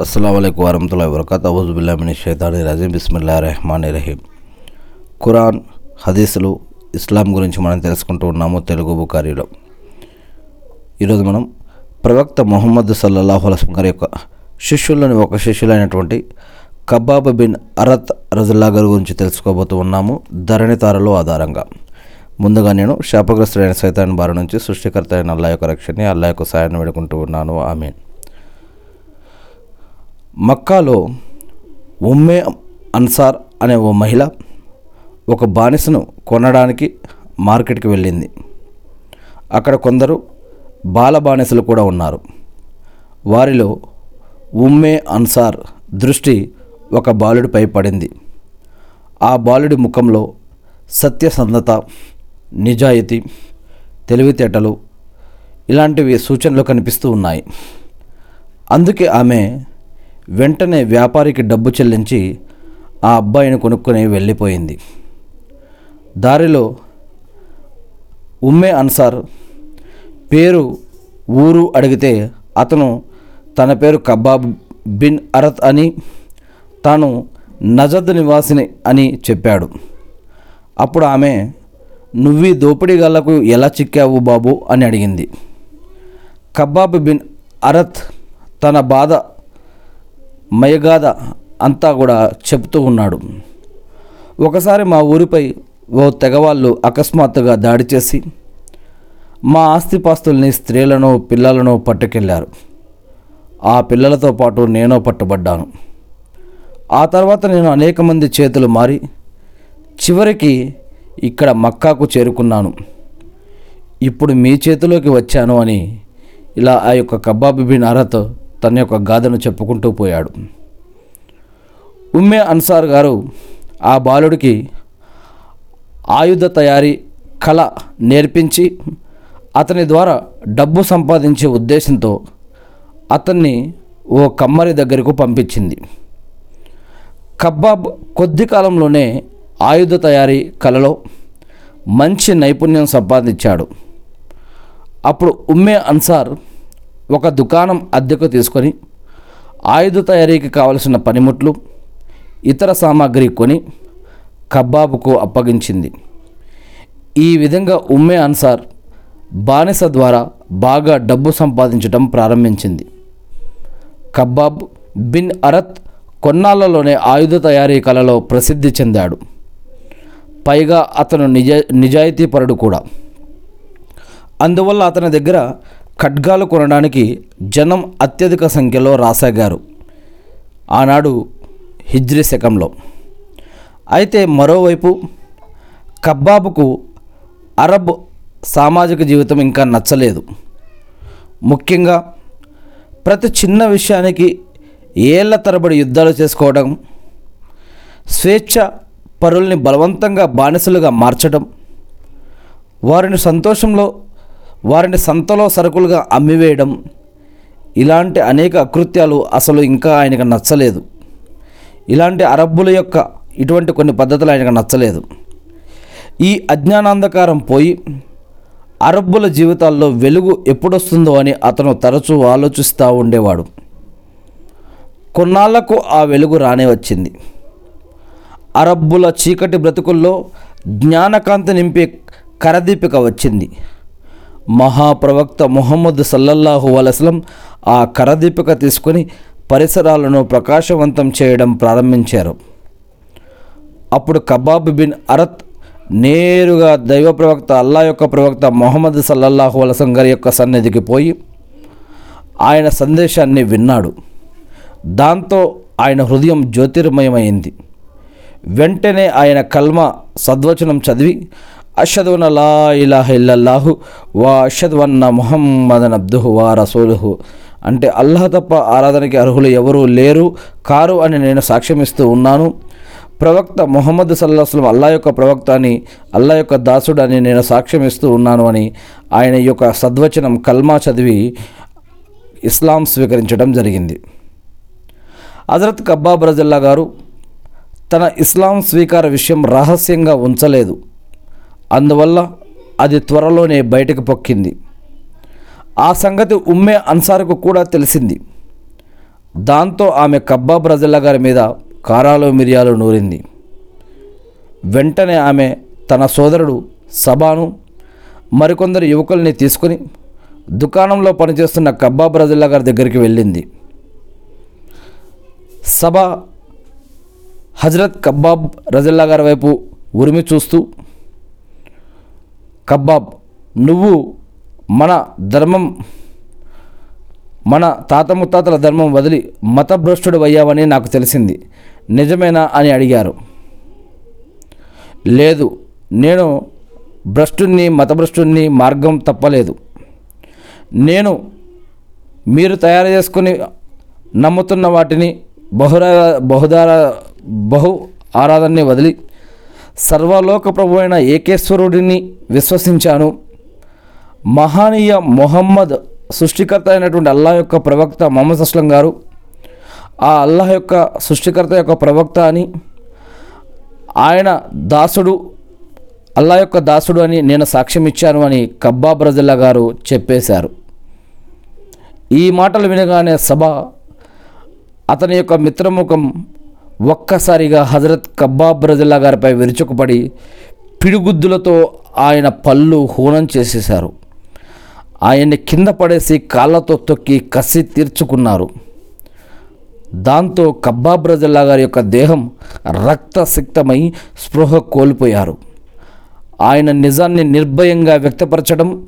అస్సలం వరహతుల్లా వరకత అవుజుబుల్లామిని షైతాని రజీం. బిస్మిల్లా రెహమాన్ రహీం. ఖురాన్ హదీసులు ఇస్లాం గురించి మనం తెలుసుకుంటూ ఉన్నాము తెలుగు బుకారీలో ఈరోజు మనం ప్రవక్త మొహమ్మద్ సల్లల్లాహు అలస్లం గారి యొక్క శిష్యుల్లోని ఒక శిష్యులైనటువంటి కబాబ్ బిన్ అరత్ రజుల్లా గారి గురించి తెలుసుకోబోతూ ఉన్నాము ధరణి తారలో ఆధారంగా. ముందుగా నేను శాపగ్రస్తుడైన సైతాన్ బారి నుంచి సృష్టికర్త అయిన అల్లా యొక్క రక్షణని అల్లా యొక్క సాయాన్ని వేడుకుంటూ ఉన్నాను. ఆమీన్. మక్కాలో ఉమ్మే అన్సార్ అనే ఓ మహిళ ఒక బానిసను కొనడానికి మార్కెట్కి వెళ్ళింది. అక్కడ కొందరు బాల బానిసలు కూడా ఉన్నారు. వారిలో ఉమ్మే అన్సార్ దృష్టి ఒక బాలుడిపై పడింది. ఆ బాలుడి ముఖంలో సత్యసంధత నిజాయితీ తెలివితేటలు ఇలాంటివి సూచనలు కనిపిస్తూ ఉన్నాయి. అందుకే ఆమె వెంటనే వ్యాపారికి డబ్బు చెల్లించి ఆ అబ్బాయిని కొనుక్కొని వెళ్ళిపోయింది. దారిలో ఉమ్మే అన్సార్ పేరు ఊరు అడిగితే అతను తన పేరు కబాబ్ బిన్ అరత్ అని తాను నజద్ నివాసిని అని చెప్పాడు. అప్పుడు ఆమె నువ్వీ దోపిడీ గల్లకు ఎలా చిక్కావు బాబు? అని అడిగింది. కబాబ్ బిన్ అరత్ తన బాధ మయగాథ అంతా కూడా చెప్తూ ఉన్నాడు. ఒకసారి మా ఊరిపై ఓ తెగవాళ్ళు అకస్మాత్తుగా దాడి చేసి మా ఆస్తిపాస్తుల్ని స్త్రీలను పిల్లలను పట్టుకెళ్ళారు. ఆ పిల్లలతో పాటు నేను పట్టుబడ్డాను. ఆ తర్వాత నేను అనేక మంది చేతులు మారి చివరికి ఇక్కడ మక్కాకు చేరుకున్నాను. ఇప్పుడు మీ చేతిలోకి వచ్చాను అని ఇలా ఆ యొక్క కబాబ్ బిన్ అరత్ తన యొక్క గాథను చెప్పుకుంటూ పోయాడు. ఉమ్మే అన్సార్ గారు ఆ బాలుడికి ఆయుధ తయారీ కళ నేర్పించి అతని ద్వారా డబ్బు సంపాదించే ఉద్దేశంతో అతన్ని ఓ కమ్మరి దగ్గరకు పంపించింది. కబ్బాబ్ కొద్ది కాలంలోనే ఆయుధ తయారీ కళలో మంచి నైపుణ్యం సంపాదించాడు. అప్పుడు ఉమ్మే అన్సార్ ఒక దుకాణం అద్దెకు తీసుకొని ఆయుధ తయారీకి కావలసిన పనిముట్లు ఇతర సామాగ్రి కొని కబాబుకు అప్పగించింది. ఈ విధంగా ఉమ్మే అన్సార్ బానిస ద్వారా బాగా డబ్బు సంపాదించడం ప్రారంభించింది. కబాబ్ బిన్ అరత్ కొన్నాళ్ళలోనే ఆయుధ తయారీ కళలో ప్రసిద్ధి చెందాడు. పైగా అతను నిజ నిజాయితీపరుడు కూడా. అందువల్ల అతని దగ్గర ఖడ్గాలు కొనడానికి జనం అత్యధిక సంఖ్యలో రాసాగారు. ఆనాడు హిజ్రీ శకంలో. అయితే మరోవైపు కబ్బాబుకు అరబ్ సామాజిక జీవితం ఇంకా నచ్చలేదు. ముఖ్యంగా ప్రతి చిన్న విషయానికి ఏళ్ళ తరబడి యుద్ధాలు చేసుకోవడం స్వేచ్ఛ పరుల్ని బలవంతంగా బానిసలుగా మార్చడం వారిని సంతోషంలో వారిని సంతలో సరుకులుగా అమ్మివేయడం. ఇలాంటి అనేక అకృత్యాలు అసలు ఇంకా ఆయనకు నచ్చలేదు. ఇలాంటి అరబ్బుల యొక్క ఇటువంటి కొన్ని పద్ధతులు ఆయనకు నచ్చలేదు. ఈ అజ్ఞానాంధకారం పోయి అరబ్బుల జీవితాల్లో వెలుగు ఎప్పుడొస్తుందో అని అతను తరచూ ఆలోచిస్తూ ఉండేవాడు. కొన్నాళ్ళకు ఆ వెలుగు రానే వచ్చింది. అరబ్బుల చీకటి బ్రతుకుల్లో జ్ఞానకాంతి నింపే కరదీపిక వచ్చింది. మహాప్రవక్త ముహమ్మద్ సల్లల్లాహు అలస్లం ఆ కరదీపిక తీసుకొని పరిసరాలను ప్రకాశవంతం చేయడం ప్రారంభించారు. అప్పుడు కబాబ్ బిన్ అరత్ నేరుగా దైవ ప్రవక్త అల్లా యొక్క ప్రవక్త మొహమ్మద్ సల్లల్లాహు అలసం గారి యొక్క సన్నిధికి పోయి ఆయన సందేశాన్ని విన్నాడు. దాంతో ఆయన హృదయం జ్యోతిర్మయమైంది. వెంటనే ఆయన కల్మ సద్వచనం చదివి అషద్వన లా ఇలాహ ఇల్లల్లాహు వా అషద్వన్న ముహమ్మదన్ అబ్దుహు వా రసూలుహు. అంటే అల్లాహ్ తప్ప ఆరాధనకి అర్హులు ఎవరూ లేరు కారు అని నేను సాక్ష్యమిస్తూ ఉన్నాను. ప్రవక్త మొహమ్మద్ సల్లాహస్లం అల్లా యొక్క ప్రవక్త అని అల్లా యొక్క దాసుడు అని నేను సాక్ష్యమిస్తూ ఉన్నాను అని ఆయన యొక్క సద్వచనం కల్మా చదివి ఇస్లాం స్వీకరించడం జరిగింది. హజరత్ కబ్బాబ్ రజల్లా గారు తన ఇస్లాం స్వీకార విషయం రహస్యంగా ఉంచలేదు. అందువల్ల అది త్వరలోనే బయటకు పొక్కింది. ఆ సంగతి ఉమ్మే అన్సార్కు కూడా తెలిసింది. దాంతో ఆమె కబ్బాబ్ బ్రజల్లా గారి మీద కారాలు మిరియాలు నూరింది. వెంటనే ఆమె తన సోదరుడు సభాను మరికొందరు యువకుల్ని తీసుకుని దుకాణంలో పనిచేస్తున్న కబ్బా బ్రజల్లా గారి దగ్గరికి వెళ్ళింది. సభ హజరత్ కబ్బాబ్ రజల్లా గారి వైపు ఉరిమి చూస్తూ కబ్బాబ్ నువ్వు మన ధర్మం మన తాత ముత్తాతల ధర్మం వదిలి మతభ్రష్టుడు అయ్యావని నాకు తెలిసింది. నిజమేనా అని అడిగారు. లేదు నేను భ్రష్టుణ్ణి మతభ్రష్టుణ్ణి మార్గం తప్పలేదు. నేను మీరు తయారు చేసుకుని నమ్ముతున్న వాటిని బహురా బహుదార బహు ఆరాధనని వదిలి సర్వలోక ప్రభు అయిన ఏకేశ్వరుడిని విశ్వసించాను. మహానీయ మొహమ్మద్ సృష్టికర్త అయినటువంటి అల్లాహ్ యొక్క ప్రవక్త మొహమ్మద్ అస్లం గారు ఆ అల్లాహ్ యొక్క సృష్టికర్త యొక్క ప్రవక్త అని ఆయన దాసుడు అల్లా యొక్క దాసుడు అని నేను సాక్ష్యం ఇచ్చాను అని కబ్బా బ్రజిల్లా గారు చెప్పేశారు. ఈ మాటలు వినగానే సభ అతని యొక్క మిత్రముఖం ఒక్కసారిగా హజరత్ కబ్బాబ్ రజల్లా గారిపై విరుచుకుపడి పిడిగుద్దులతో ఆయన పళ్ళు హూనం చేసేశారు. ఆయన్ని కింద పడేసి కాళ్ళతో తొక్కి కసి తీర్చుకున్నారు. దాంతో కబ్బాబ్ రజల్లా గారి యొక్క దేహం రక్తసిక్తమై స్పృహ కోల్పోయారు. ఆయన నిజాన్ని నిర్భయంగా వ్యక్తపరచడం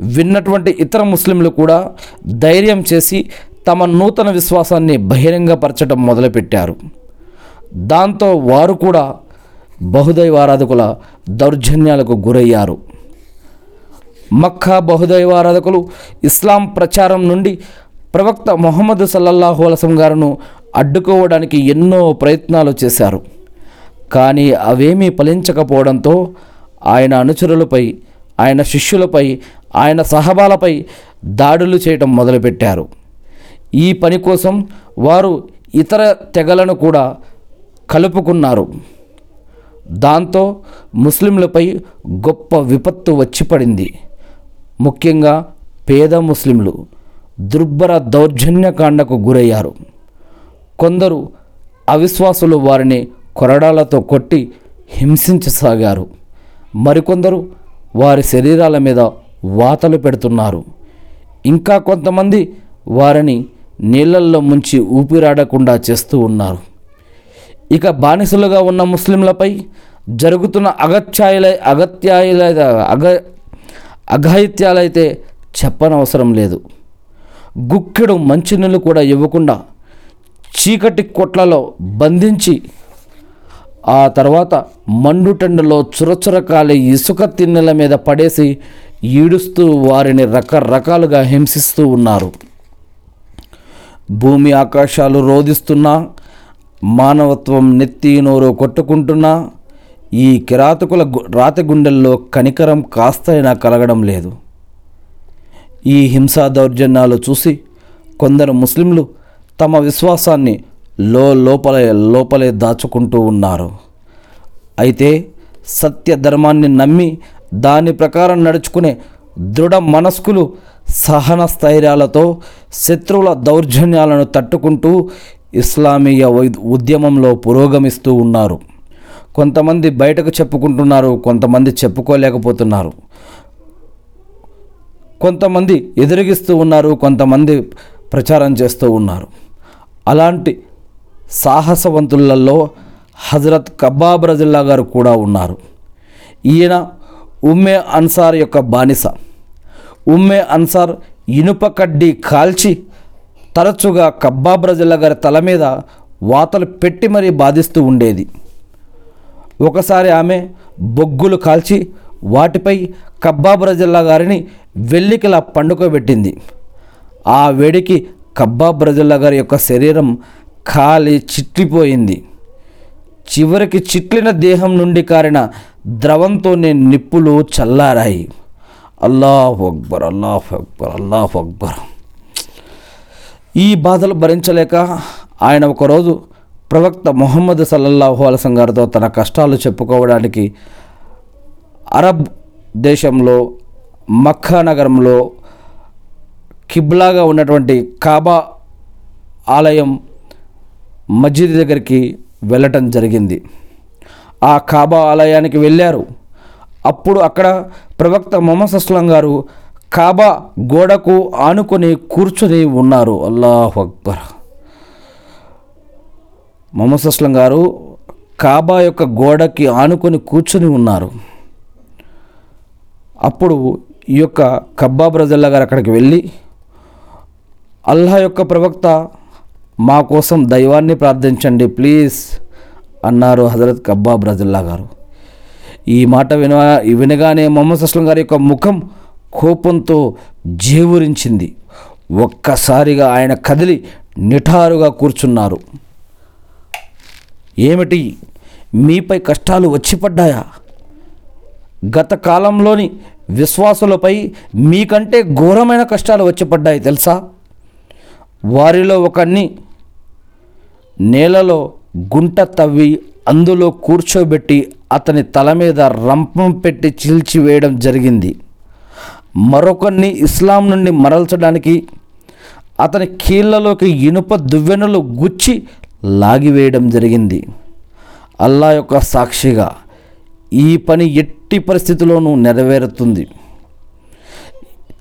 విన్నటువంటి ఇతర ముస్లింలు కూడా ధైర్యం చేసి తమ నూతన విశ్వాసాన్ని బహిరంగపరచడం మొదలుపెట్టారు. దాంతో వారు కూడా బహుదైవారాధకుల దౌర్జన్యాలకు గురయ్యారు. మక్కా బహుదైవారాధకులు ఇస్లాం ప్రచారం నుండి ప్రవక్త మొహమ్మద్ సల్లల్లాహు అలసం గారును అడ్డుకోవడానికి ఎన్నో ప్రయత్నాలు చేశారు. కానీ అవేమీ ఫలించకపోవడంతో ఆయన అనుచరులపై ఆయన శిష్యులపై ఆయన సహబాలపై దాడులు చేయటం మొదలుపెట్టారు. ఈ పని కోసం వారు ఇతర తెగలను కూడా కలుపుకున్నారు. దాంతో ముస్లింలపై గొప్ప విపత్తు వచ్చి పడింది ముఖ్యంగా పేద ముస్లింలు దుర్భర దౌర్జన్యకాండకు గురయ్యారు. కొందరు అవిశ్వాసులు వారిని కొరడాలతో కొట్టి హింసించసాగారు. మరికొందరు వారి శరీరాల మీద వాతలు పెడుతున్నారు. ఇంకా కొంతమంది వారిని నీళ్ళల్లో ముంచి ఊపిరాడకుండా చేస్తూ ఉన్నారు. ఇక బానిసలుగా ఉన్న ముస్లింలపై జరుగుతున్న అగత్యాయుల అగత్యాయుల అగ అఘాయిత్యాలైతే చెప్పనవసరం లేదు. గుక్కెడు మంచినీళ్ళు కూడా ఇవ్వకుండా చీకటి కొట్లలో బంధించి ఆ తర్వాత మండుటెండలో చురచురకాలి ఇసుక తిన్నెల మీద పడేసి ఈడుస్తూ వారిని రకరకాలుగా హింసిస్తూ ఉన్నారు. భూమి ఆకాశాలు రోధిస్తున్నా మానవత్వం నెత్తి నోరు కొట్టుకుంటున్నా ఈ కిరాతకుల గు- రాతి గుండెల్లో కనికరం కాస్తైనా కలగడం లేదు. ఈ హింసా దౌర్జన్యాలు చూసి కొందరు ముస్లింలు తమ విశ్వాసాన్ని లో లోపలే లోపలే దాచుకుంటూ ఉన్నారు. అయితే సత్య ధర్మాన్ని నమ్మి దాని ప్రకారం నడుచుకునే దృఢ మనస్కులు సహన స్థైర్యాలతో శత్రువుల దౌర్జన్యాలను తట్టుకుంటూ ఇస్లామీయ ఉద్యమంలో పురోగమిస్తూ ఉన్నారు. కొంతమంది బయటకు చెప్పుకుంటున్నారు కొంతమంది చెప్పుకోలేకపోతున్నారు. కొంతమంది ఎదురుగిస్తూ ఉన్నారు కొంతమంది ప్రచారం చేస్తూ ఉన్నారు. అలాంటి సాహసవంతులలో హజరత్ కబాబ్ రజిల్లా గారు కూడా ఉన్నారు. ఈయన ఉమ్మే అన్సార్ యొక్క బానిస. ఉమ్మే అన్సార్ ఇనుప కడ్డీ కాల్చి తరచుగా కబ్బా రజిల్లా గారి తల మీద వాతలు పెట్టి మరీ బాధిస్తూ ఉండేది. ఒకసారి ఆమె బొగ్గులు కాల్చి వాటిపై కబ్బా బ్రజల్లా గారిని వెల్లికిలా పండుకోబెట్టింది. ఆ వేడికి కబ్బా రజల్లా గారి యొక్క శరీరం కాలి చిట్లిపోయింది. చివరికి చిట్లిన దేహం నుండి కారిన ద్రవంతోనే నిప్పులు చల్లారాయి. అల్లాహ్ అక్బర్ అల్లాహ్ అక్బర్ అల్లాహ్ అక్బర్. ఈ బాధలు భరించలేక ఆయన ఒకరోజు ప్రవక్త మొహమ్మద్ సల్లల్లాహు అలసం గారితో తన కష్టాలు చెప్పుకోవడానికి అరబ్ దేశంలో మక్కా నగరంలో కిబ్లాగా ఉన్నటువంటి కాబా ఆలయం మస్జిద్ దగ్గరికి వెళ్ళటం జరిగింది. ఆ కాబా ఆలయానికి వెళ్ళారు. అప్పుడు అక్కడ ప్రవక్త మొహమ్మద్ అస్లం గారు కాబా గోడకు ఆనుకొని కూర్చొని ఉన్నారు. అల్లాహ్ అక్బర్. మొహమ్మద్ అస్లం గారు కాబా యొక్క గోడకి ఆనుకొని కూర్చొని ఉన్నారు. అప్పుడు ఈ యొక్క కబ్బా బ్రజల్లా గారు అక్కడికి వెళ్ళి అల్లా యొక్క ప్రవక్త మా కోసం దైవాన్ని ప్రార్థించండి ప్లీజ్ అన్నారు హజరత్ కబ్బా బ్రజల్లా గారు. ఈ మాట విన వినగానే మొహమ్మద్ అస్లం గారి యొక్క ముఖం కోపంతో జేవురించింది. ఒక్కసారిగా ఆయన కదిలి నిఠారుగా కూర్చున్నారు. ఏమిటి? మీపై కష్టాలు వచ్చిపడ్డాయా? గత కాలంలోని విశ్వాసులపై మీకంటే ఘోరమైన కష్టాలు వచ్చిపడ్డాయి తెలుసా? వారిలో ఒకన్ని నేలలో గుంట తవ్వి అందులో కూర్చోబెట్టి అతని తల మీద రంపం పెట్టి చీల్చివేయడం జరిగింది. మరొకరిని ఇస్లాం నుండి మరల్చడానికి అతని కీళ్ళలోకి ఇనుప దువ్వెనలు గుచ్చి లాగివేయడం జరిగింది. అల్లా యొక్క సాక్షిగా ఈ పని ఎట్టి పరిస్థితిలోనూ నెరవేరుతుంది.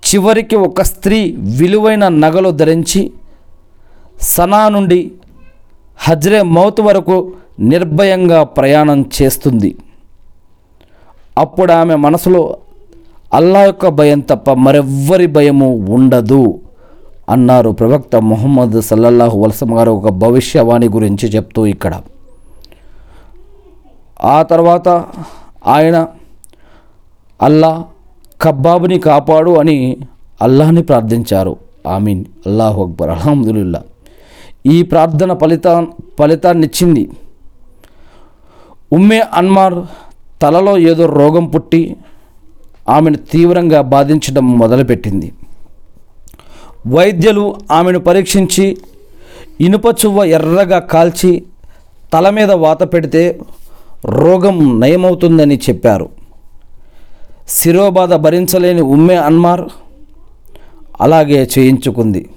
చివరికి ఒక స్త్రీ విలువైన నగలు ధరించి సనా నుండి హజ్రే మౌత్ వరకు నిర్భయంగా ప్రయాణం చేస్తుంది. అప్పుడు ఆమె మనసులో అల్లా యొక్క భయం తప్ప మరెవ్వరి భయము ఉండదు అన్నారు ప్రవక్త ముహమ్మద్ సల్లల్లాహు వలసం గారు ఒక భవిష్యవాణి గురించి చెప్తూ ఇక్కడ. ఆ తర్వాత ఆయన అల్లా కబ్బాబుని కాపాడు అని అల్లాహ్ని ప్రార్థించారు. ఆమీన్. అల్లాహు అక్బర్. అల్హమ్దుల్లా ఈ ప్రార్థన ఫలితా ఫలితాన్నిచ్చింది. ఉమ్మే అన్మార్ తలలో ఏదో రోగం పుట్టి ఆమెను తీవ్రంగా బాధించడం మొదలుపెట్టింది. వైద్యులు ఆమెను పరీక్షించి ఇనుప చువ్వ ఎర్రగా కాల్చి తల మీద వాత పెడితే రోగం నయమవుతుందని చెప్పారు. శిరోబాధ భరించలేని ఉమ్మే అన్మార్ అలాగే చేయించుకుంది.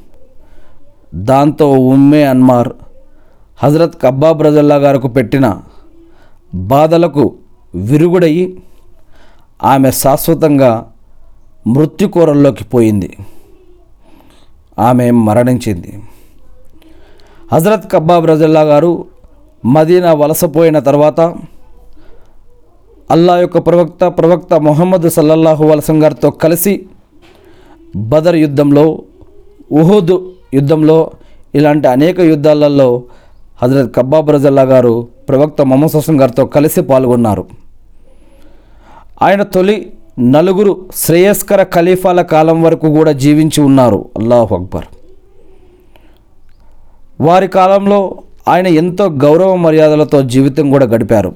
దాంతో ఉమ్మే అన్మార్ హజరత్ కబ్బాబ్ రజల్లా గారికి పెట్టిన బాధలకు విరుగుడయి ఆమె శాశ్వతంగా మృత్యుకోరల్లోకి పోయింది. ఆమె మరణించింది. హజరత్ కబ్బాబ్ రజల్లా గారు మదీనా వలసపోయిన తర్వాత అల్లా యొక్క ప్రవక్త ప్రవక్త మొహమ్మద్ సల్లల్లాహు వలసం గారితో కలిసి బదర్ యుద్ధంలో ఉహుద్ యుద్ధంలో ఇలాంటి అనేక యుద్ధాలలో హజరత్ కబ్బాబ్ రజల్లా గారు ప్రవక్త మొహమ్మద్ హసన్ గారితో కలిసి పాల్గొన్నారు. ఆయన తొలి నలుగురు శ్రేయస్కర ఖలీఫాల కాలం వరకు కూడా జీవించి ఉన్నారు. అల్లాహ్ అక్బర్. వారి కాలంలో ఆయన ఎంతో గౌరవ మర్యాదలతో జీవితం కూడా గడిపారు.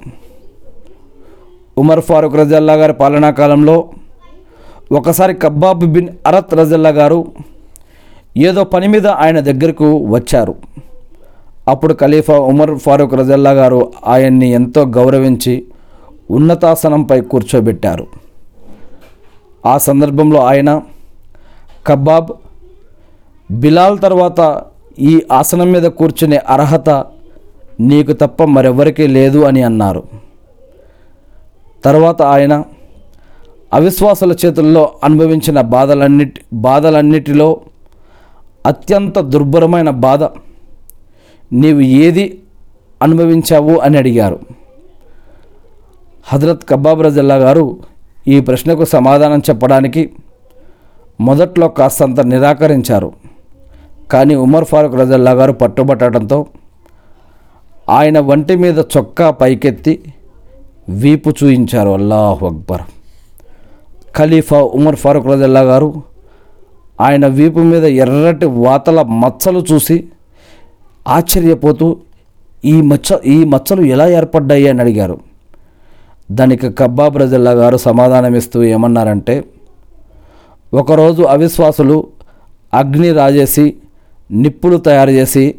ఉమర్ ఫారూక్ రజల్లా గారి పాలనా కాలంలో ఒకసారి కబ్బాబ్ బిన్ అరత్ రజల్లా గారు ఏదో పని మీద ఆయన దగ్గరకు వచ్చారు. అప్పుడు ఖలీఫా ఉమర్ ఫారూక్ రజల్లా గారు ఆయన్ని ఎంతో గౌరవించి ఉన్నతాసనంపై కూర్చోబెట్టారు. ఆ సందర్భంలో ఆయన కబాబ్ బిలాల్ తర్వాత ఈ ఆసనం మీద కూర్చునే అర్హత నీకు తప్ప మరెవరికీ లేదు అని అన్నారు. తర్వాత ఆయన అవిశ్వాసుల చేతుల్లో అనుభవించిన బాధలన్నిటి బాధలన్నిటిలో అత్యంత దుర్భరమైన బాధ నీవు ఏది అనుభవించావు అని అడిగారు. హజరత్ కబాబ్ రజల్లా గారు ఈ ప్రశ్నకు సమాధానం చెప్పడానికి మొదట్లో కాస్తంత నిరాకరించారు. కానీ ఉమర్ ఫారూక్ రజల్లా గారు పట్టుబట్టడంతో ఆయన వంటి మీద చొక్కా పైకెత్తి వీపు చూయించారు. అల్లాహ్ అక్బర్. ఖలీఫా ఉమర్ ఫారూక్ రజల్లా గారు ఆయన వీపు మీద ఎర్రటి వాతల మచ్చలు చూసి ఆశ్చర్యపోతూ ఈ మచ్చ ఈ మచ్చలు ఎలా ఏర్పడ్డాయి? అని అడిగారు. దానికి కబ్బా ప్రజల్లా గారు సమాధానమిస్తూ ఏమన్నారంటే ఒకరోజు అవిశ్వాసులు అగ్ని రాజేసి నిప్పులు తయారు చేసి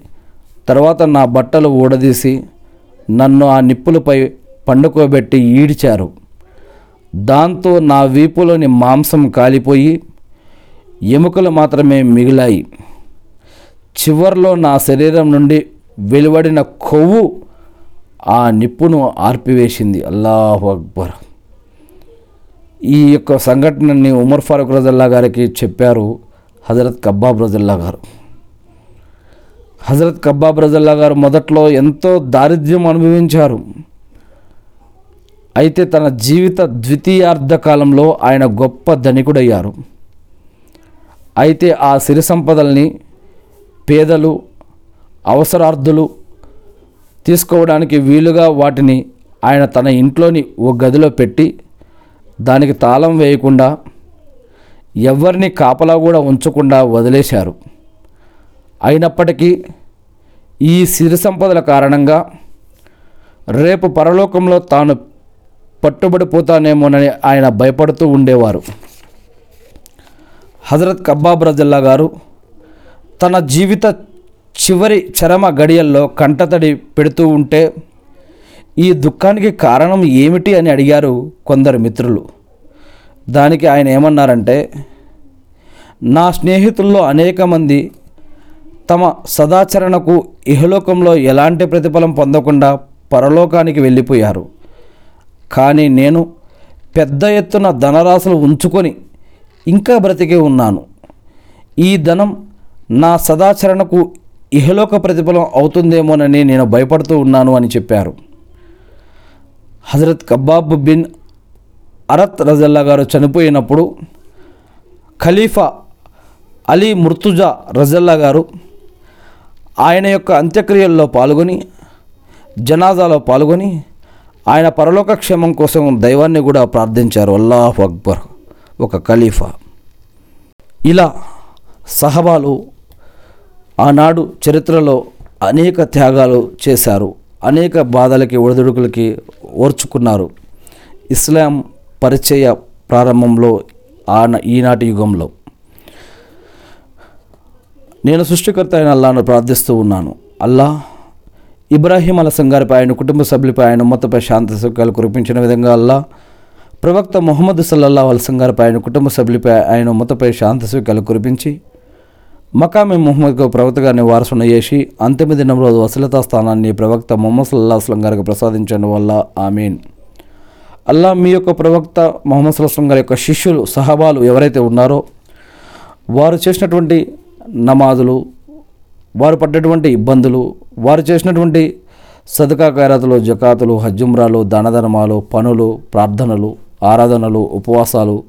తర్వాత నా బట్టలు ఊడదీసి నన్ను ఆ నిప్పులపై పండుకోబెట్టి ఈడ్చారు. దాంతో నా వీపులోని మాంసం కాలిపోయి ఎముకలు మాత్రమే మిగిలాయి. చివర్లో నా శరీరం నుండి వెలువడిన కొవ్వు ఆ నిప్పును ఆర్పివేసింది. అల్లాహు అక్బర్. ఈ యొక్క సంఘటనని ఉమర్ ఫారూక్ రజల్లా గారికి చెప్పారు హజరత్ కబ్బాబ్ రజల్లా గారు. హజరత్ కబ్బాబ్ రజల్లా గారు మొదట్లో ఎంతో దారిద్ర్యం అనుభవించారు. అయితే తన జీవిత ద్వితీయార్ధ కాలంలో ఆయన గొప్ప ధనికుడయ్యారు. అయితే ఆ సిరి సంపదల్ని పేదలు అవసరార్థులు తీసుకోవడానికి వీలుగా వాటిని ఆయన తన ఇంట్లోని ఓ గదిలో పెట్టి దానికి తాళం వేయకుండా ఎవరిని కాపలా కూడా ఉంచకుండా వదిలేశారు. అయినప్పటికీ ఈ సిరి సంపదల కారణంగా రేపు పరలోకంలో తాను పట్టుబడిపోతానేమోనని ఆయన భయపడుతూ ఉండేవారు. హజరత్ కబ్బాబ్ రజల్లా గారు తన జీవిత చివరి చరమ గడియల్లో కంటతడి పెడుతూ ఉంటే ఈ దుఃఖానికి కారణం ఏమిటి అని అడిగారు కొందరు మిత్రులు. దానికి ఆయన ఏమన్నారంటే నా స్నేహితుల్లో అనేక మంది తమ సదాచరణకు ఇహలోకంలో ఎలాంటి ప్రతిఫలం పొందకుండా పరలోకానికి వెళ్ళిపోయారు. కానీ నేను పెద్ద ఎత్తున ధనరాశులు ఉంచుకొని ఇంకా బ్రతికే ఉన్నాను. ఈ ధనం నా సదాచరణకు ఇహలోక ప్రతిఫలం అవుతుందేమోనని నేను భయపడుతూ ఉన్నాను అని చెప్పారు. హజరత్ కబ్బాబ్ బిన్ అరత్ రజల్లా గారు చనిపోయినప్పుడు ఖలీఫా అలీ ముర్తుజా రజల్లా గారు ఆయన యొక్క అంత్యక్రియల్లో పాల్గొని జనాజాలో పాల్గొని ఆయన పరలోక క్షేమం కోసం దైవాన్ని కూడా ప్రార్థించారు. అల్లాహ్ అక్బర్ ఒక ఖలీఫా. ఇలా సహబాలు ఆనాడు చరిత్రలో అనేక త్యాగాలు చేశారు. అనేక బాధలకి ఒడిదుడుకులకి ఓర్చుకున్నారు. ఇస్లాం పరిచయ ప్రారంభంలో ఆన ఈనాటి యుగంలో. నేను సృష్టికర్త అయిన అల్లాను ప్రార్థిస్తూ ఉన్నాను. అల్లా ఇబ్రాహీం అలసం గారిపై ఆయన కుటుంబ సభ్యులపై ఆయన ఉమ్మతపై శాంతి సుఖాలు కురిపించిన విధంగా అల్లా ప్రవక్త మొహమ్మద్ సల్లల్లా అలసం గారిపై ఆయన కుటుంబ సభ్యులపై ఆయన ఉమ్మతపై శాంతి సుఖాలు కురిపించి మకామి ముహమ్మద్కు ప్రవక్త గారిని వారసును చేసి అంతిమ దినం రోజు వసలతా స్థానాన్ని ప్రవక్త మొహమ్మద్ సల్లా అస్లం గారికి ప్రసాదించడం వల్ల ఆమీన్. అల్లా మీ యొక్క ప్రవక్త మొహమ్మద్ సల్లాహం గారి యొక్క శిష్యులు సహబాలు ఎవరైతే ఉన్నారో వారు చేసినటువంటి నమాజులు వారు పడ్డటువంటి ఇబ్బందులు వారు చేసినటువంటి సదకా ఖైరాతులు జకాతులు హజ్జుమ్రాలు దానధర్మాలు పనులు ప్రార్థనలు ఆరాధనలు ఉపవాసాలు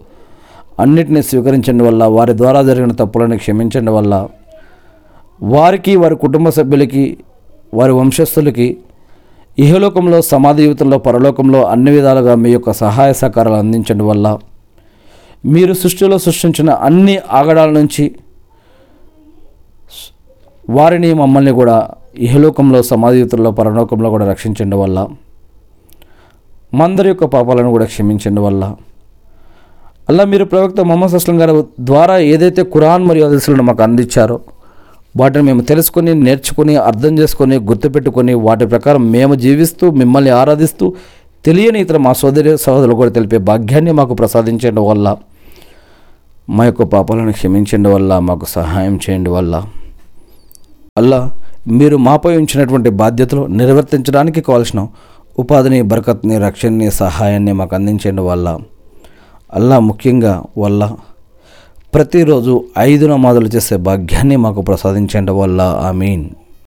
అన్నిటినీ స్వీకరించడం వల్ల వారి ద్వారా జరిగిన తప్పులను క్షమించడం వల్ల వారికి వారి కుటుంబ సభ్యులకి వారి వంశస్థులకి ఇహలోకంలో సమాధి జీవితంలో పరలోకంలో అన్ని విధాలుగా మీ యొక్క సహాయ సహకారాలు అందించడం వల్ల మీరు సృష్టిలో సృష్టించిన అన్ని ఆగడాల నుంచి వారిని మమ్మల్ని కూడా ఇహలోకంలో సమాధి పరలోకంలో కూడా రక్షించండి వల్ల మందరి యొక్క పాపాలను కూడా క్షమించండి వల్ల అలా మీరు ప్రవక్త మొహమ్మద్ అస్లం గారి ద్వారా ఏదైతే ఖురాన్ మరియు హదీసులను మాకు అందించారో వాటిని మేము తెలుసుకొని నేర్చుకొని అర్థం చేసుకొని గుర్తుపెట్టుకొని వాటి ప్రకారం మేము జీవిస్తూ మిమ్మల్ని ఆరాధిస్తూ తెలియని ఇతర మా సోదరి సహోదరులు కూడా తెలిపే భాగ్యాన్ని మాకు ప్రసాదించండి వల్ల మా యొక్క పాపాలను క్షమించండి వల్ల మాకు సహాయం చేయండి వల్ల. అల్లా మీరు మాపై ఉంచినటువంటి బాధ్యతలు నిర్వర్తించడానికి కావాల్సిన ఉపాధిని బరకత్ని రక్షణని సహాయాన్ని మాకు అందించండి వల్ల. అల్లా ముఖ్యంగా వల్ల ప్రతిరోజు ఐదు నమాజులు చేసే భాగ్యాన్ని మాకు ప్రసాదించండి. వల్ల ఐ మీన్